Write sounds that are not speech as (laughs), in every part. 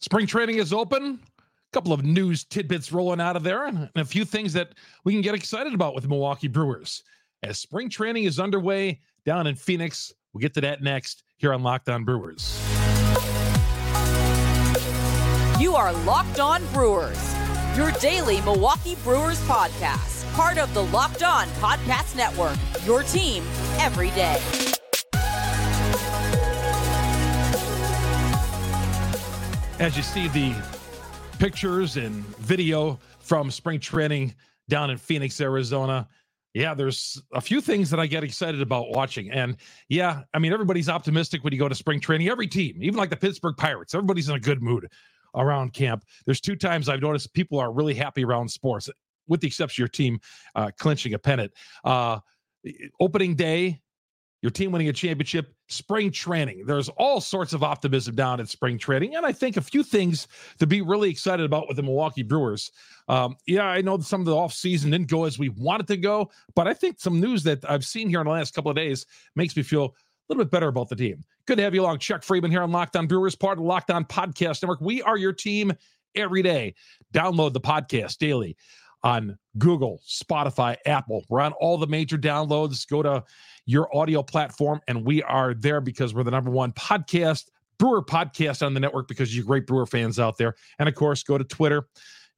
Spring training is open. A couple of news tidbits rolling out of there, and a few things that we can get excited about with Milwaukee Brewers. As spring training is underway down in Phoenix, we'll get to that next here on Locked On Brewers. You are Locked On Brewers, your daily Milwaukee Brewers podcast, part of the Locked On Podcast Network, your team every day. As you see the pictures and video from spring training down in Phoenix, Arizona, yeah, there's a few things that I get excited about watching. And yeah, I mean, everybody's optimistic when you go to spring training. Every team, even like the Pittsburgh Pirates, everybody's in a good mood around camp. There's two times I've noticed people are really happy around sports, with the exception of your team uh, clinching a pennant. Uh, opening day, your team winning a championship, spring training. There's all sorts of optimism down at spring training. And I think a few things to be really excited about with the Milwaukee Brewers. Um, yeah, I know some of the offseason didn't go as we wanted to go, but I think some news that I've seen here in the last couple of days makes me feel a little bit better about the team. Good to have you along. Chuck Freimund here on Locked On Brewers, part of On Podcast Network. We are your team every day. Download the podcast daily on Google, Spotify, Apple. We're on all the major downloads. Go to your audio platform, and we are there because we're the number one podcast, Brewer podcast on the network because you great Brewer fans out there. And of course, go to Twitter.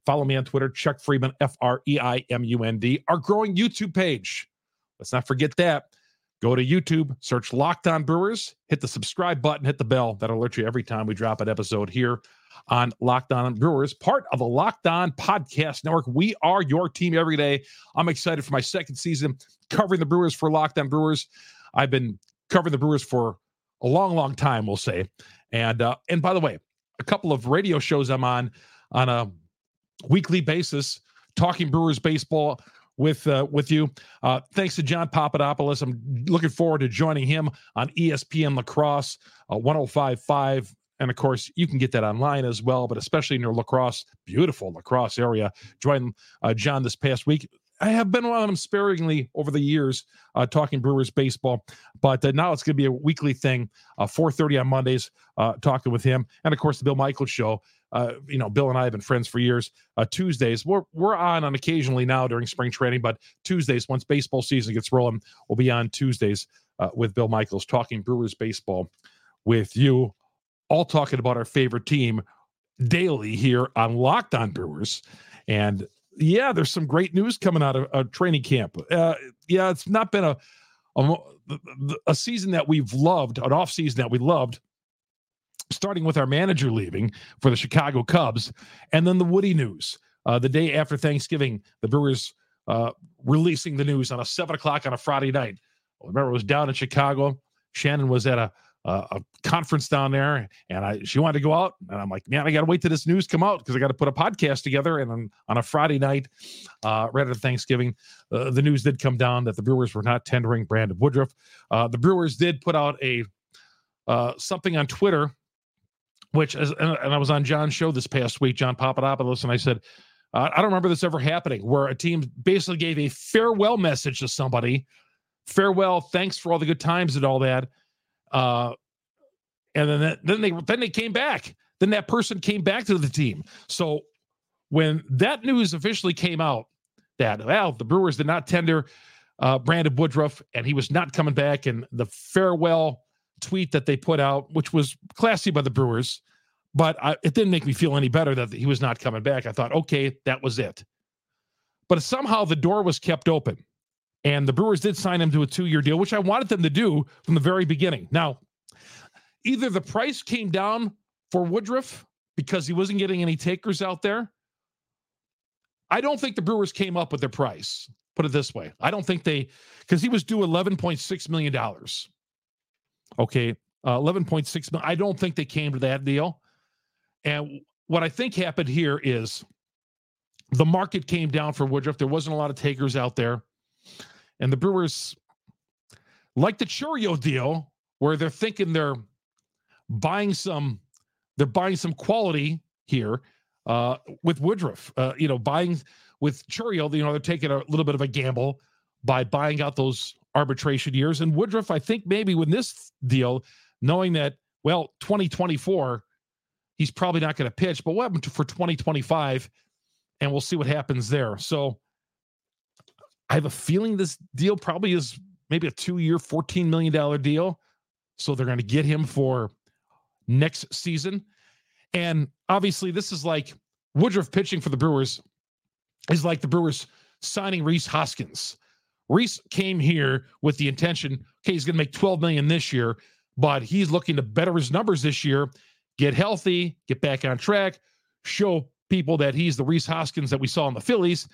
Follow me on Twitter, Chuck Freimund, F R E I M U N D. Our growing YouTube page. Let's not forget that. Go to YouTube, search Locked On Brewers, hit the subscribe button, hit the bell. That'll alert you every time we drop an episode here on Locked On Brewers, part of the Locked On Podcast Network. We are your team every day. I'm excited for my second season covering the Brewers for Locked On Brewers. I've been covering the Brewers for a long, long time, we'll say. And uh, and by the way, a couple of radio shows I'm on on a weekly basis, talking Brewers baseball with uh, with you. Uh, thanks to John Papadopoulos. I'm looking forward to joining him on ESPN La Crosse uh, 105.5 and of course, you can get that online as well, but especially in your La Crosse, beautiful La Crosse area. Join uh, John this past week. I have been on them sparingly over the years, uh, talking Brewers baseball, but uh, now it's going to be a weekly thing. Uh, 4:30 on Mondays, uh, talking with him, and of course the Bill Michaels show. Uh, you know, Bill and I have been friends for years. Uh, Tuesdays, we're we're on on occasionally now during spring training, but Tuesdays, once baseball season gets rolling, we'll be on Tuesdays with Bill Michaels talking Brewers baseball with you all talking about our favorite team daily here on Locked On Brewers. And yeah, there's some great news coming out of, of training camp. Uh, yeah, it's not been a, a, a season that we've loved, an off season that we loved, starting with our manager leaving for the Chicago Cubs, and then the Woody news. Uh, the day after Thanksgiving, the Brewers uh, releasing the news on a seven o'clock on a Friday night. remember, it was down in Chicago. Shannon was at a uh, a conference down there, and I she wanted to go out, and I'm like, man, I got to wait till this news come out because I got to put a podcast together. And on, on a Friday night, uh, right after Thanksgiving, uh, the news did come down that the Brewers were not tendering Brandon Woodruff. Uh, the Brewers did put out a uh, something on Twitter, which is, and I was on John's show this past week, John Papadopoulos, and I said. I don't remember this ever happening where a team basically gave a farewell message to somebody. Farewell, thanks for all the good times and all that uh, and then that, then they then they came back. Then that person came back to the team. So when that news officially came out that well the Brewers did not tender uh, Brandon Woodruff and he was not coming back, and the farewell tweet that they put out, which was classy by the Brewers, but I, it didn't make me feel any better that he was not coming back. I thought, okay, that was it. But somehow the door was kept open. And the Brewers did sign him to a two year deal, which I wanted them to do from the very beginning. Now, either the price came down for Woodruff because he wasn't getting any takers out there. I don't think the Brewers came up with their price. Put it this way I don't think they, because he was due $11.6 million. Okay. Uh, 11.6 million. I don't think they came to that deal. And what I think happened here is the market came down for Woodruff. There wasn't a lot of takers out there. And the Brewers, like the Chourio deal, where they're thinking they're buying some, they're buying some quality here uh, with Woodruff. Uh, you know, buying with Chourio, you know, they're taking a little bit of a gamble by buying out those arbitration years. And Woodruff, I think maybe with this deal, knowing that, well, 2024, he's probably not going to pitch. But what happened for 2025? And we'll see what happens there. So I have a feeling this deal probably is maybe a two year, $14 million deal. So they're going to get him for next season. And obviously, this is like Woodruff pitching for the Brewers is like the Brewers signing Rhys Hoskins. Rhys came here with the intention, okay, he's going to make 12 million this year, but he's looking to better his numbers this year, get healthy, get back on track, show people that he's the Rhys Hoskins that we saw in the Phillies,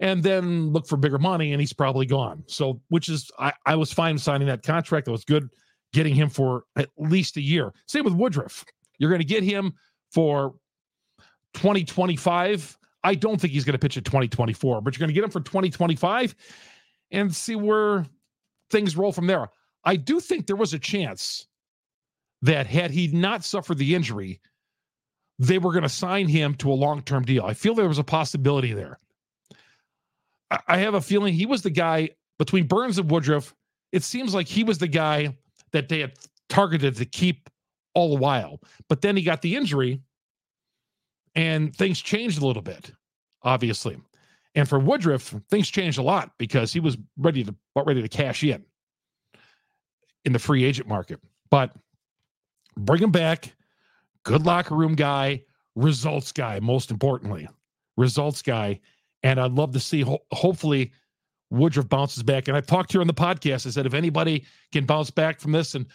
and then look for bigger money, and he's probably gone. So, which is, I, I was fine signing that contract. That was good getting him for at least a year. Same with Woodruff. You're going to get him for 2025. I don't think he's going to pitch at 2024, but you're going to get him for 2025 and see where things roll from there. I do think there was a chance that had he not suffered the injury, they were going to sign him to a long term deal. I feel there was a possibility there. I have a feeling he was the guy between Burnes and Woodruff. It seems like he was the guy that they had targeted to keep all the while. But then he got the injury and things changed a little bit, obviously. And for Woodruff, things changed a lot because he was ready to ready to cash in in the free agent market. But bring him back, good locker room guy, results guy, most importantly, results guy. And I'd love to see, ho- hopefully, Woodruff bounces back. And I talked here on the podcast. I said, if anybody can bounce back from this and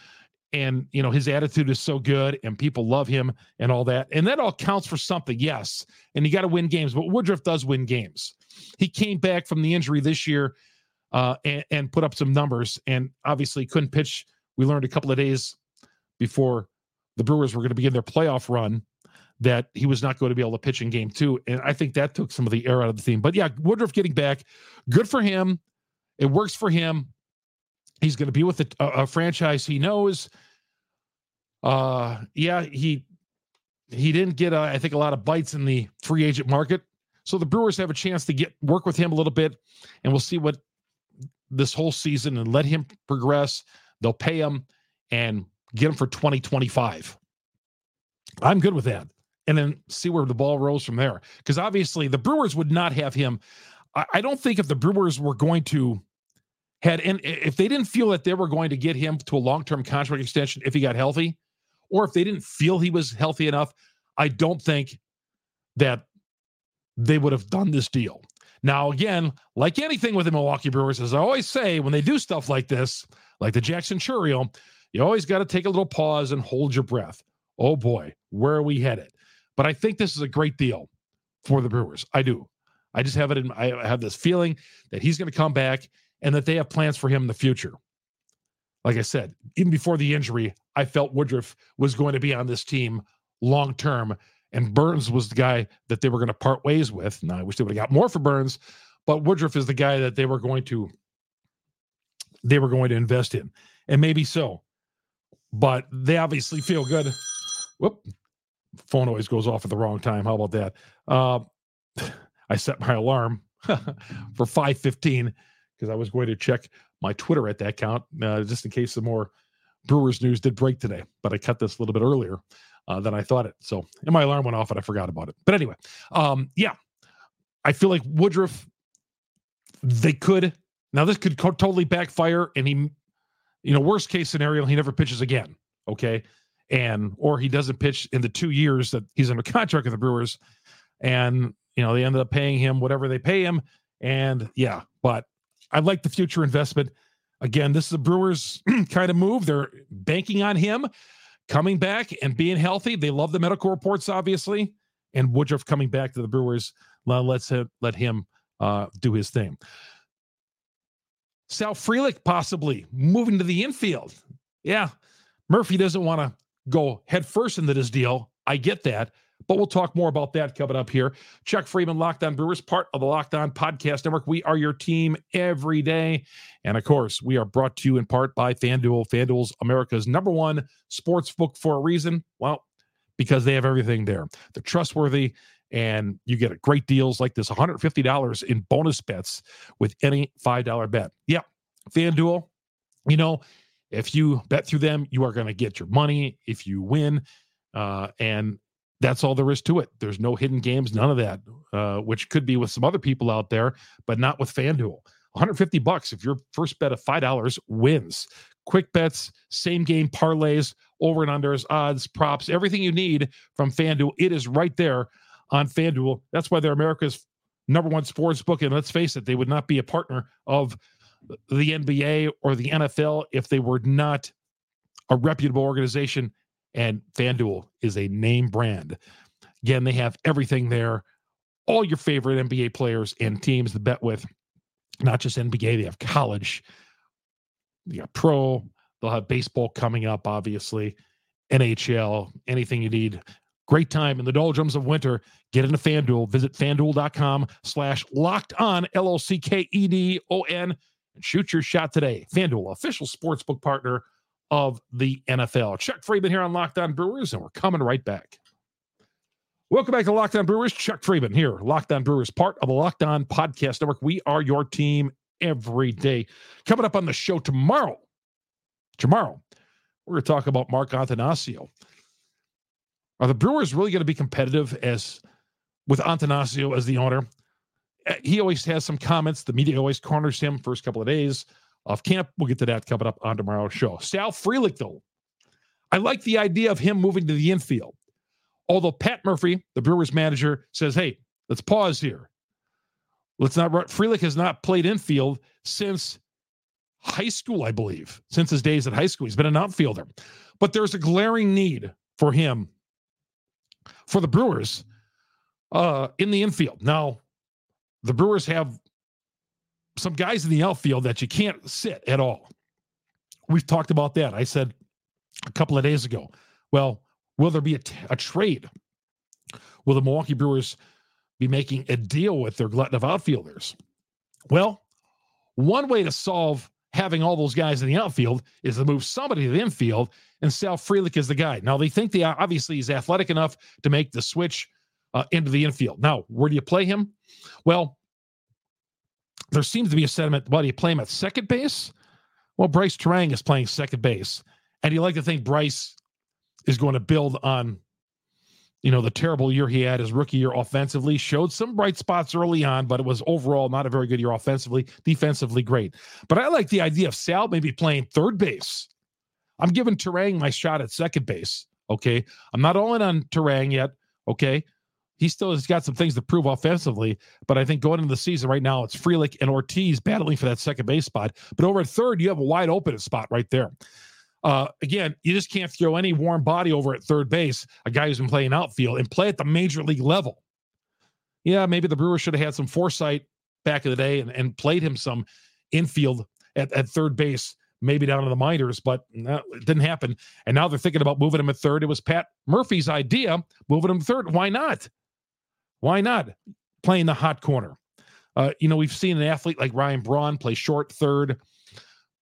and you know his attitude is so good and people love him and all that and that all counts for something yes and you got to win games but woodruff does win games he came back from the injury this year uh, and, and put up some numbers and obviously couldn't pitch we learned a couple of days before the brewers were going to begin their playoff run that he was not going to be able to pitch in game two and i think that took some of the air out of the team but yeah woodruff getting back good for him it works for him He's going to be with a, a, franchise he knows. Uh, yeah, he he didn't get, uh, I think, a lot of bites in the free agent market. So the Brewers have a chance to get work with him a little bit, and we'll see what this whole season and let him progress. They'll pay him and get him for 2025. I'm good with that. And then see where the ball rolls from there. Because obviously the Brewers would not have him. I, I don't think if the Brewers were going to had and if they didn't feel that they were going to get him to a long-term contract extension if he got healthy, or if they didn't feel he was healthy enough, I don't think that they would have done this deal. Now, again, like anything with the Milwaukee Brewers, as I always say, when they do stuff like this, like the Jackson Chourio, you always got to take a little pause and hold your breath. Oh boy, where are we headed? But I think this is a great deal for the Brewers. I do. I just have it in I have this feeling that he's going to come back and that they have plans for him in the future. Like I said, even before the injury, I felt Woodruff was going to be on this team long term, and Burnes was the guy that they were going to part ways with. Now, I wish they would have got more for Burnes, but Woodruff is the guy that they were going to they were going to invest in, and maybe so. But they obviously feel good. Whoop, phone always goes off at the wrong time. How about that? Uh, (laughs) I set my alarm (laughs) for five fifteen because I was going to check my Twitter at that count uh, just in case some more Brewers news did break today. But I cut this a little bit earlier uh, than I thought it. So, and my alarm went off and I forgot about it. But anyway, um, yeah, I feel like Woodruff, they could. Now, this could co- totally backfire, and he, you know, worst case scenario, he never pitches again. Okay. And, or he doesn't pitch in the two years that he's under contract with the Brewers. And, you know, they ended up paying him whatever they pay him. And yeah, but I like the future investment. Again, this is a Brewers (clears throat) kind of move. They're banking on him coming back and being healthy. They love the medical reports, obviously, and Woodruff coming back to the Brewers. Let's let him uh, do his thing. Sal Frelick possibly moving to the infield. Yeah, Murphy doesn't want to go headfirst into this deal. I get that. But we'll talk more about that coming up here. Chuck Freimund, Locked On Brewers, part of the Locked On Podcast Network. We are your team every day. And of course, we are brought to you in part by FanDuel. FanDuel's America's number one sports book for a reason. Well, because they have everything there. They're trustworthy and you get great deals like this $150 in bonus bets with any $5 bet. Yeah, FanDuel, you know, if you bet through them, you are going to get your money if you win. Uh, and that's all there is to it. There's no hidden games, none of that, uh, which could be with some other people out there, but not with FanDuel. 150 bucks if your first bet of $5 wins. Quick bets, same game parlays, over and unders, odds, props, everything you need from FanDuel. It is right there on FanDuel. That's why they're America's number one sports book. And let's face it, they would not be a partner of the NBA or the NFL if they were not a reputable organization. And FanDuel is a name brand. Again, they have everything there. All your favorite NBA players and teams to bet with, not just NBA, they have college, they got pro, they'll have baseball coming up, obviously, NHL, anything you need. Great time in the doldrums of winter. Get into FanDuel. Visit fanduel.com slash locked on, L O C K E D O N, and shoot your shot today. FanDuel, official sportsbook partner of the NFL. Chuck Freimund here on Locked On Brewers, and we're coming right back. Welcome back to Locked On Brewers. Chuck Freimund here, Locked On Brewers, part of the Locked On Podcast Network. We are your team every day. Coming up on the show tomorrow, tomorrow, we're going to talk about Mark Attanasio. Are the Brewers really going to be competitive as with Attanasio as the owner? Uh, he always has some comments. The media always corners him first couple of days of camp. We'll get to that coming up on tomorrow's show. Sal Frelick, though, I like the idea of him moving to the infield. Although Pat Murphy, the Brewers manager, says, "Hey, let's pause here. Let's not." run. Frelick has not played infield since high school, I believe, since his days at high school. He's been an outfielder. But there's a glaring need for him, for the Brewers, uh, in the infield. Now, the Brewers have some guys in the outfield that you can't sit at all. We've talked about that. I said a couple of days ago, well, will there be a, t- a trade? Will the Milwaukee Brewers be making a deal with their glut of outfielders? Well, one way to solve having all those guys in the outfield is to move somebody to the infield, and Sal Frelick is the guy. Now they think they obviously he's athletic enough to make the switch uh, into the infield. Now, where do you play him? Well, there seems to be a sentiment. Well, do you play him at second base? Well, Brice Turang is playing second base, and you like to think Bryce is going to build on you know, the terrible year he had his rookie year offensively showed some bright spots early on, but it was overall not a very good year offensively. Defensively, great. But I like the idea of Sal maybe playing third base. I'm giving Turang my shot at second base. Okay. I'm not all in on Turang yet. Okay. He still has got some things to prove offensively, but I think going into the season right now, it's Frelick and Ortiz battling for that second base spot. But over at third, you have a wide open spot right there. Uh, again, you just can't throw any warm body over at third base, a guy who's been playing outfield and play at the major league level. Yeah, maybe the Brewers should have had some foresight back in the day and, and played him some infield at, at third base, maybe down in the minors, but it didn't happen. And now they're thinking about moving him at third. It was Pat Murphy's idea, moving him third. Why not? Why not playing the hot corner? Uh, you know, we've seen an athlete like Ryan Braun play short third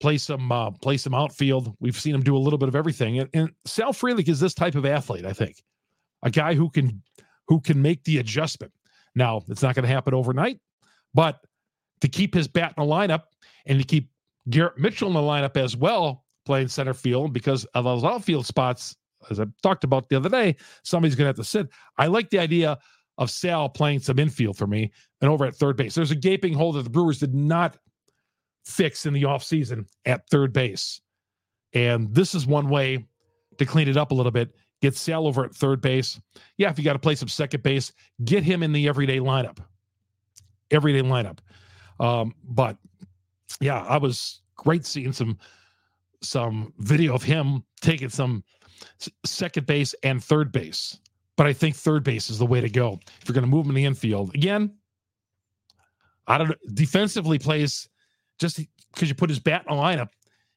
play some uh, play some outfield. We've seen him do a little bit of everything. And, and Sal Frelick is this type of athlete, I think, a guy who can who can make the adjustment. Now, it's not going to happen overnight, but to keep his bat in the lineup and to keep Garrett Mitchell in the lineup as well, playing center field because of those outfield spots, as I talked about the other day, somebody's going to have to sit. I like the idea of Sal playing some infield for me and over at third base. There's a gaping hole that the Brewers did not fix in the offseason at third base. And this is one way to clean it up a little bit. Get Sal over at third base. Yeah, if you got to play some second base, get him in the everyday lineup. Everyday lineup. Um, but yeah, I was great seeing some some video of him taking some second base and third base. But I think third base is the way to go. If you're going to move him in the infield. Again, I don't defensively plays just because you put his bat in the lineup,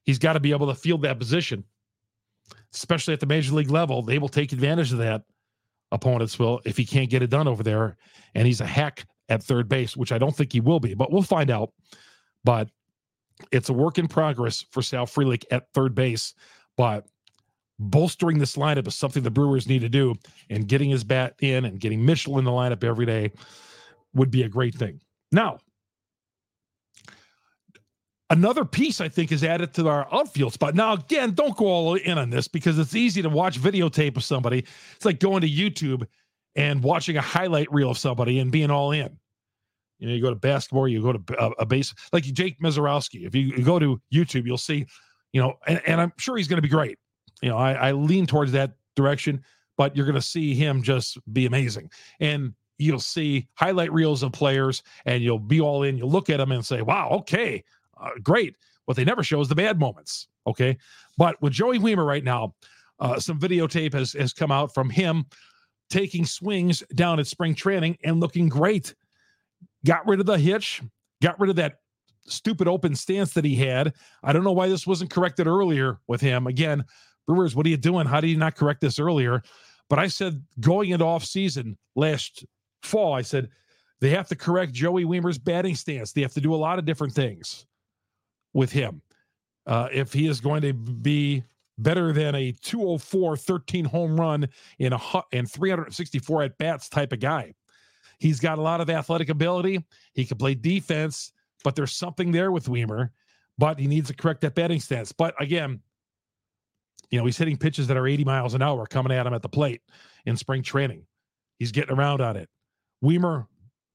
he's got to be able to field that position, especially at the major league level. They will take advantage of that. Opponents will if he can't get it done over there, and he's a hack at third base, which I don't think he will be, but we'll find out. But it's a work in progress for Sal Frelick at third base. But bolstering this lineup is something the Brewers need to do, and getting his bat in and getting Mitchell in the lineup every day would be a great thing. Now, another piece I think is added to our outfield spot. Now, again, don't go all in on this because it's easy to watch videotape of somebody. It's like going to YouTube and watching a highlight reel of somebody and being all in. You know, you go to basketball, you go to a, uh, a base like Jake Misiorowski. If you, you, go to YouTube, you'll see, you know, and, and I'm sure he's going to be great. You know, I, I lean towards that direction, but you're going to see him just be amazing. And you'll see highlight reels of players and you'll be all in. You'll look at them and say, wow, okay, uh, great. What they never show is the bad moments. Okay. But with Joey Wiemer right now, uh, some videotape has, has come out from him taking swings down at spring training and looking great. Got rid of the hitch, got rid of that stupid open stance that he had. I don't know why this wasn't corrected earlier with him. Again, Brewers, what are you doing? How do you not correct this earlier? But I said going into off season last fall, I said they have to correct Joey Wiemer's batting stance. They have to do a lot of different things with him. Uh, if he is going to be better than a 204 13 home run in a and 364 at bats type of guy. He's got a lot of athletic ability. He can play defense, but there's something there with Wiemer, but he needs to correct that batting stance. But again, you know, he's hitting pitches that are 80 miles an hour coming at him at the plate in spring training. He's getting around on it. Wiemer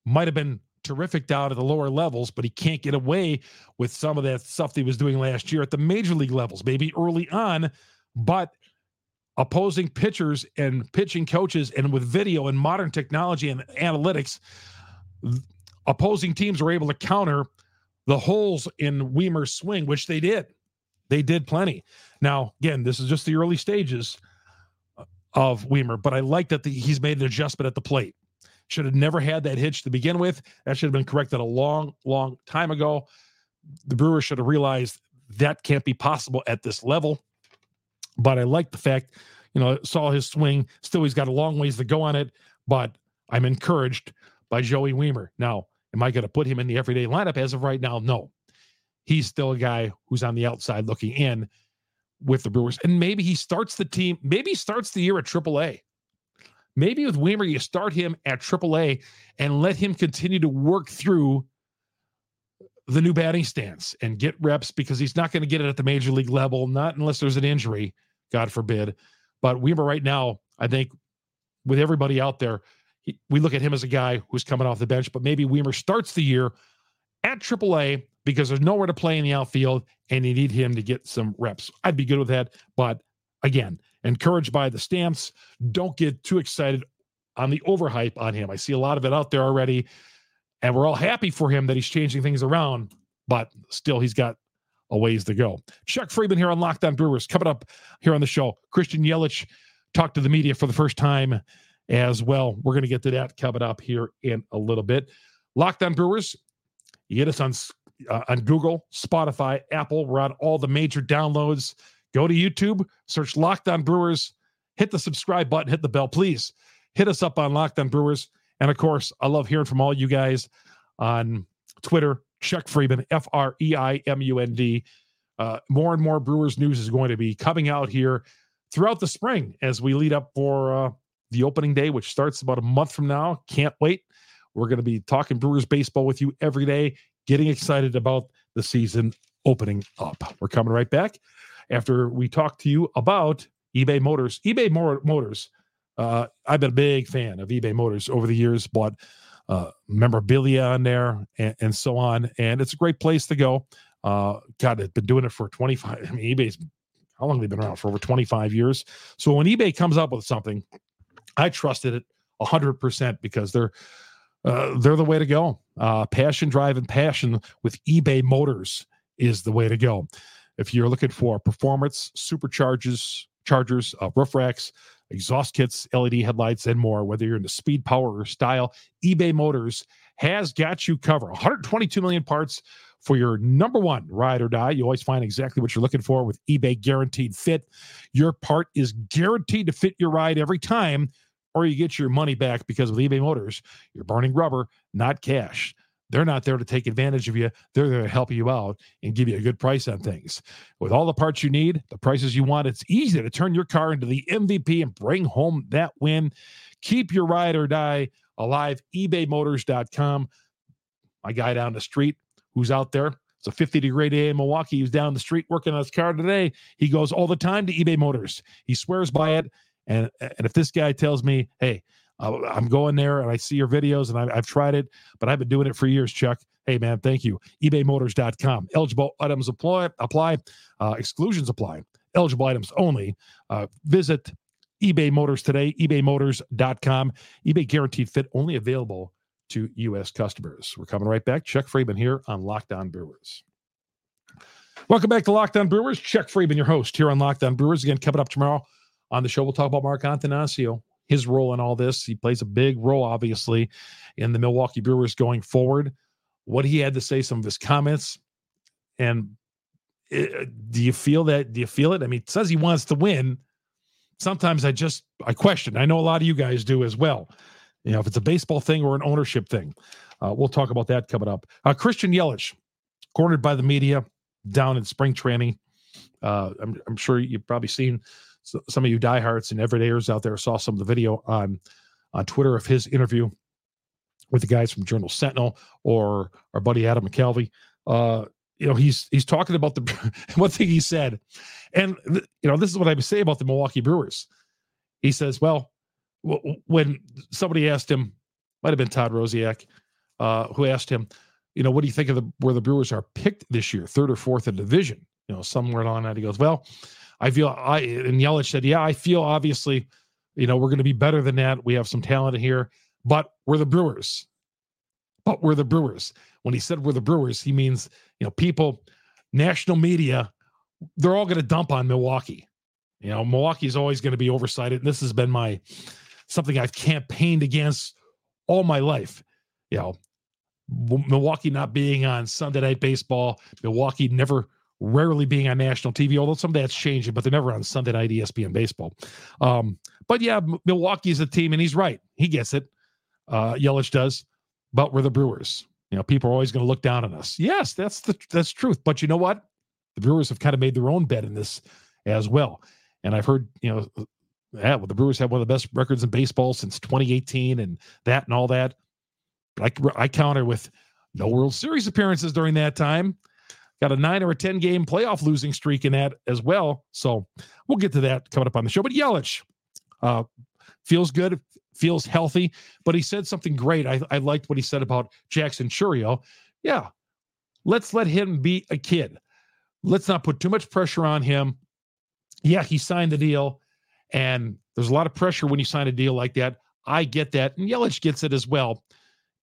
might have been terrific down at the lower levels, but he can't get away with some of that stuff that he was doing last year at the major league levels, maybe early on. But opposing pitchers and pitching coaches, and with video and modern technology and analytics, opposing teams were able to counter the holes in Wiemer's swing, which they did. They did plenty. Now, again, this is just the early stages of Wiemer, but I like that the, he's made an adjustment at the plate. Should have never had that hitch to begin with. That should have been corrected a long, long time ago. The Brewers should have realized that can't be possible at this level. But I like the fact, you know, saw his swing. Still, he's got a long ways to go on it, but I'm encouraged by Joey Wiemer. Now, am I going to put him in the everyday lineup as of right now? No. He's still a guy who's on the outside looking in with the Brewers. And maybe he starts the team, maybe he starts the year at AAA. Maybe with Wiemer, you start him at AAA and let him continue to work through the new batting stance and get reps because he's not going to get it at the major league level, not unless there's an injury, God forbid. But Wiemer, right now, I think with everybody out there, he, we look at him as a guy who's coming off the bench, but maybe Wiemer starts the year at AAA because there's nowhere to play in the outfield and you need him to get some reps. I'd be good with that. But again, encouraged by the stamps. Don't get too excited on the overhype on him. I see a lot of it out there already, and we're all happy for him that he's changing things around, but still, he's got a ways to go. Chuck Freimund here on Locked On Brewers. Coming up here on the show, Christian Yelich talked to the media for the first time as well. We're going to get to that coming up here in a little bit. Locked On Brewers, you get us on uh, on Google, Spotify, Apple. We're on all the major downloads. Go to YouTube, search Locked On Brewers, hit the subscribe button, hit the bell. Please hit us up on Locked On Brewers. And of course, I love hearing from all you guys on Twitter. Chuck Freimund, F R E I M U N D. Uh, more and more Brewers news is going to be coming out here throughout the spring as we lead up for uh, the opening day, which starts about a month from now. Can't wait. We're going to be talking Brewers baseball with you every day, getting excited about the season opening up. We're coming right back after we talk to you about eBay Motors. eBay Motors, uh, I've been a big fan of eBay Motors over the years, bought uh, memorabilia on there and, and, so on. And it's a great place to go. Uh, God, I've been doing it for 25. I mean, eBay's how long have they been around for over 25 years? So when eBay comes up with something, I trusted it 100% because they're uh, they're the way to go. Uh, passion, drive, and passion with eBay Motors is the way to go. If you're looking for performance, supercharges, chargers, uh, roof racks, exhaust kits, LED headlights, and more, whether you're into speed, power, or style, eBay Motors has got you covered. 122 million parts for your number one ride or die. You always find exactly what you're looking for with eBay Guaranteed Fit. Your part is guaranteed to fit your ride every time, or you get your money back because with eBay Motors, you're burning rubber, not cash. They're not there to take advantage of you. They're there to help you out and give you a good price on things. With all the parts you need, the prices you want, it's easy to turn your car into the MVP and bring home that win. Keep your ride or die alive. ebaymotors.com. My guy down the street who's out there It's a 50 degree day in Milwaukee. He was down the street working on his car today. He goes all the time to eBay Motors. He swears by it. And and if this guy tells me, hey, uh, I'm going there and I see your videos and I, have tried it, but I've been doing it for years, Chuck. Hey, man, thank you. ebaymotors.com. Eligible items apply, apply uh, exclusions apply. Eligible items only. Uh, visit eBay Motors today, ebaymotors.com. eBay guaranteed fit only available to U.S. customers. We're coming right back. Chuck Freimund here on Locked On Brewers. Welcome back to Locked On Brewers. Chuck Freimund, your host here on Locked On Brewers. Again, coming up tomorrow on the show, we'll talk about Mark Attanasio, his role in all this. He plays a big role, obviously, in the Milwaukee Brewers going forward. What he had to say, some of his comments, and it, uh, do you feel that? Do you feel it? I mean, it says he wants to win. Sometimes I just I question. I know a lot of you guys do as well. You know, if it's a baseball thing or an ownership thing, uh, we'll talk about that coming up. Uh, Christian Yelich, cornered by the media down in spring training. Uh, I'm, I'm sure you've probably seen some of you diehards and everydayers out there saw some of the video on on Twitter of his interview with the guys from Journal Sentinel or our buddy Adam McCalvy. Uh, you know, he's he's talking about the (laughs) one thing he said, and th- you know, this is what I say about the Milwaukee Brewers. He says, "Well, w- when somebody asked him, might have been Todd Rosiak, uh, who asked him, you know, what do you think of the where the Brewers are picked this year, third or fourth in division? You know, somewhere along that." He goes, "Well, I feel I and Yelich said, yeah, I feel obviously, you know, we're going to be better than that. We have some talent here, but we're the Brewers. But we're the Brewers. When he said we're the Brewers, he means you know people, national media, they're all going to dump on Milwaukee. You know, Milwaukee's always going to be oversighted, and this has been my something I've campaigned against all my life. You know, Milwaukee not being on Sunday Night Baseball, Milwaukee never rarely being on national TV, although some of that's changing, but they're never on Sunday night ESPN baseball. Um, but yeah, Milwaukee is a team, and he's right. He gets it. Uh, Yelich does, but we're the Brewers. You know, people are always going to look down on us. Yes, that's the that's truth. But you know what? The Brewers have kind of made their own bet in this as well. And I've heard, you know, yeah, well, the Brewers have one of the best records in baseball since 2018, and that and all that. But I, I counter with no World Series appearances during that time got a nine or a 10 game playoff losing streak in that as well. So we'll get to that coming up on the show. But Yelich uh, feels good, feels healthy, but he said something great. I, I liked what he said about Jackson Chourio. Yeah, let's let him be a kid. Let's not put too much pressure on him. Yeah, he signed the deal, and there's a lot of pressure when you sign a deal like that. I get that, and Yelich gets it as well.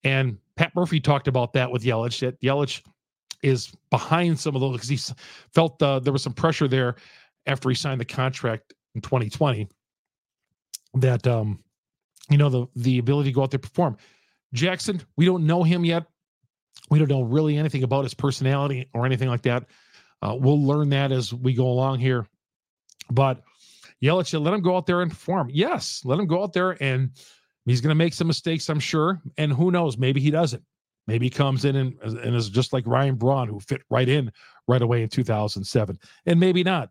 And Pat Murphy talked about that with Yelich. That Yelich is behind some of those because he felt uh, there was some pressure there after he signed the contract in 2020 that um you know the the ability to go out there perform jackson we don't know him yet we don't know really anything about his personality or anything like that uh, we'll learn that as we go along here but Yelich, let him go out there and perform. Yes, let him go out there and he's going to make some mistakes, I'm sure. And who knows, maybe he doesn't. Maybe comes in and, and is just like Ryan Braun, who fit right in right away in 2007. And maybe not.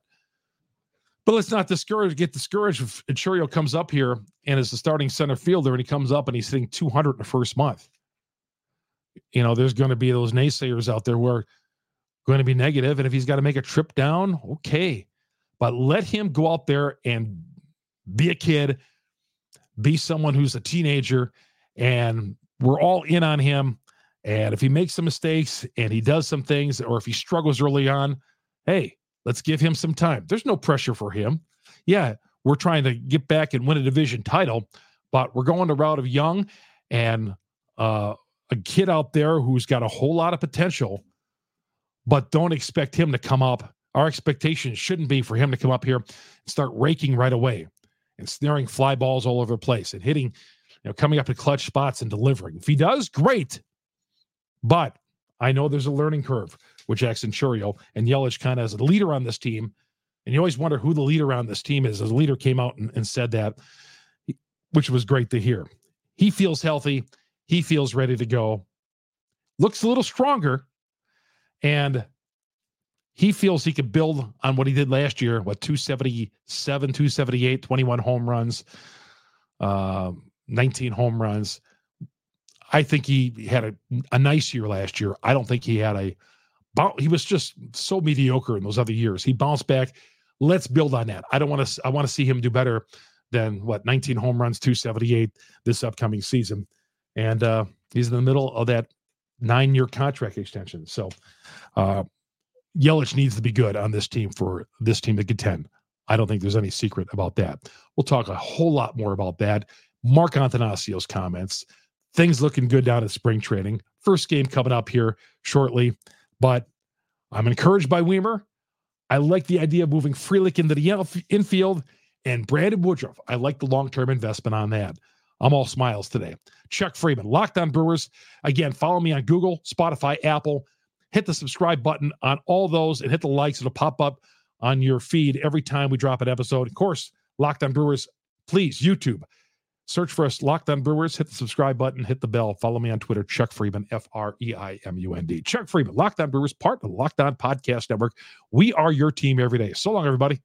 But let's not discourage, get discouraged if Chourio comes up here and is the starting center fielder and he comes up and he's hitting 200 in the first month. You know, there's going to be those naysayers out there who are going to be negative, And if he's got to make a trip down, okay. But let him go out there and be a kid, be someone who's a teenager, and we're all in on him. And if he makes some mistakes and he does some things, or if he struggles early on, hey, let's give him some time. There's no pressure for him. Yeah, we're trying to get back and win a division title, but we're going the route of young and uh, a kid out there who's got a whole lot of potential, but don't expect him to come up. Our expectation shouldn't be for him to come up here and start raking right away and snaring fly balls all over the place and hitting, you know, coming up to clutch spots and delivering. If he does, great. But I know there's a learning curve with Jackson Chourio and Yelich kind of as a leader on this team. And you always wonder who the leader on this team is. As a leader came out and, and said that, which was great to hear. He feels healthy. He feels ready to go. Looks a little stronger. And he feels he could build on what he did last year. What, 277, 278, 21 home runs, uh, 19 home runs. I think he had a, a nice year last year. I don't think he had a he was just so mediocre in those other years. He bounced back. Let's build on that. I don't want to. I want to see him do better than what 19 home runs, 278 this upcoming season, and uh, he's in the middle of that nine-year contract extension. So, uh, Yelich needs to be good on this team for this team to contend. I don't think there's any secret about that. We'll talk a whole lot more about that. Mark Attanasio's comments. Things looking good down at spring training. First game coming up here shortly, but I'm encouraged by Wiemer. I like the idea of moving Frelick into the infield and Brandon Woodruff. I like the long term investment on that. I'm all smiles today. Chuck Freimund, Locked On Brewers. Again, follow me on Google, Spotify, Apple. Hit the subscribe button on all those and hit the likes. It'll pop up on your feed every time we drop an episode. Of course, Locked On Brewers, please, YouTube. Search for us, Locked On Brewers. Hit the subscribe button, hit the bell. Follow me on Twitter, Chuck Freimund, F R E I M U N D. Chuck Freimund, Locked On Brewers, part of the Locked On Podcast Network. We are your team every day. So long, everybody.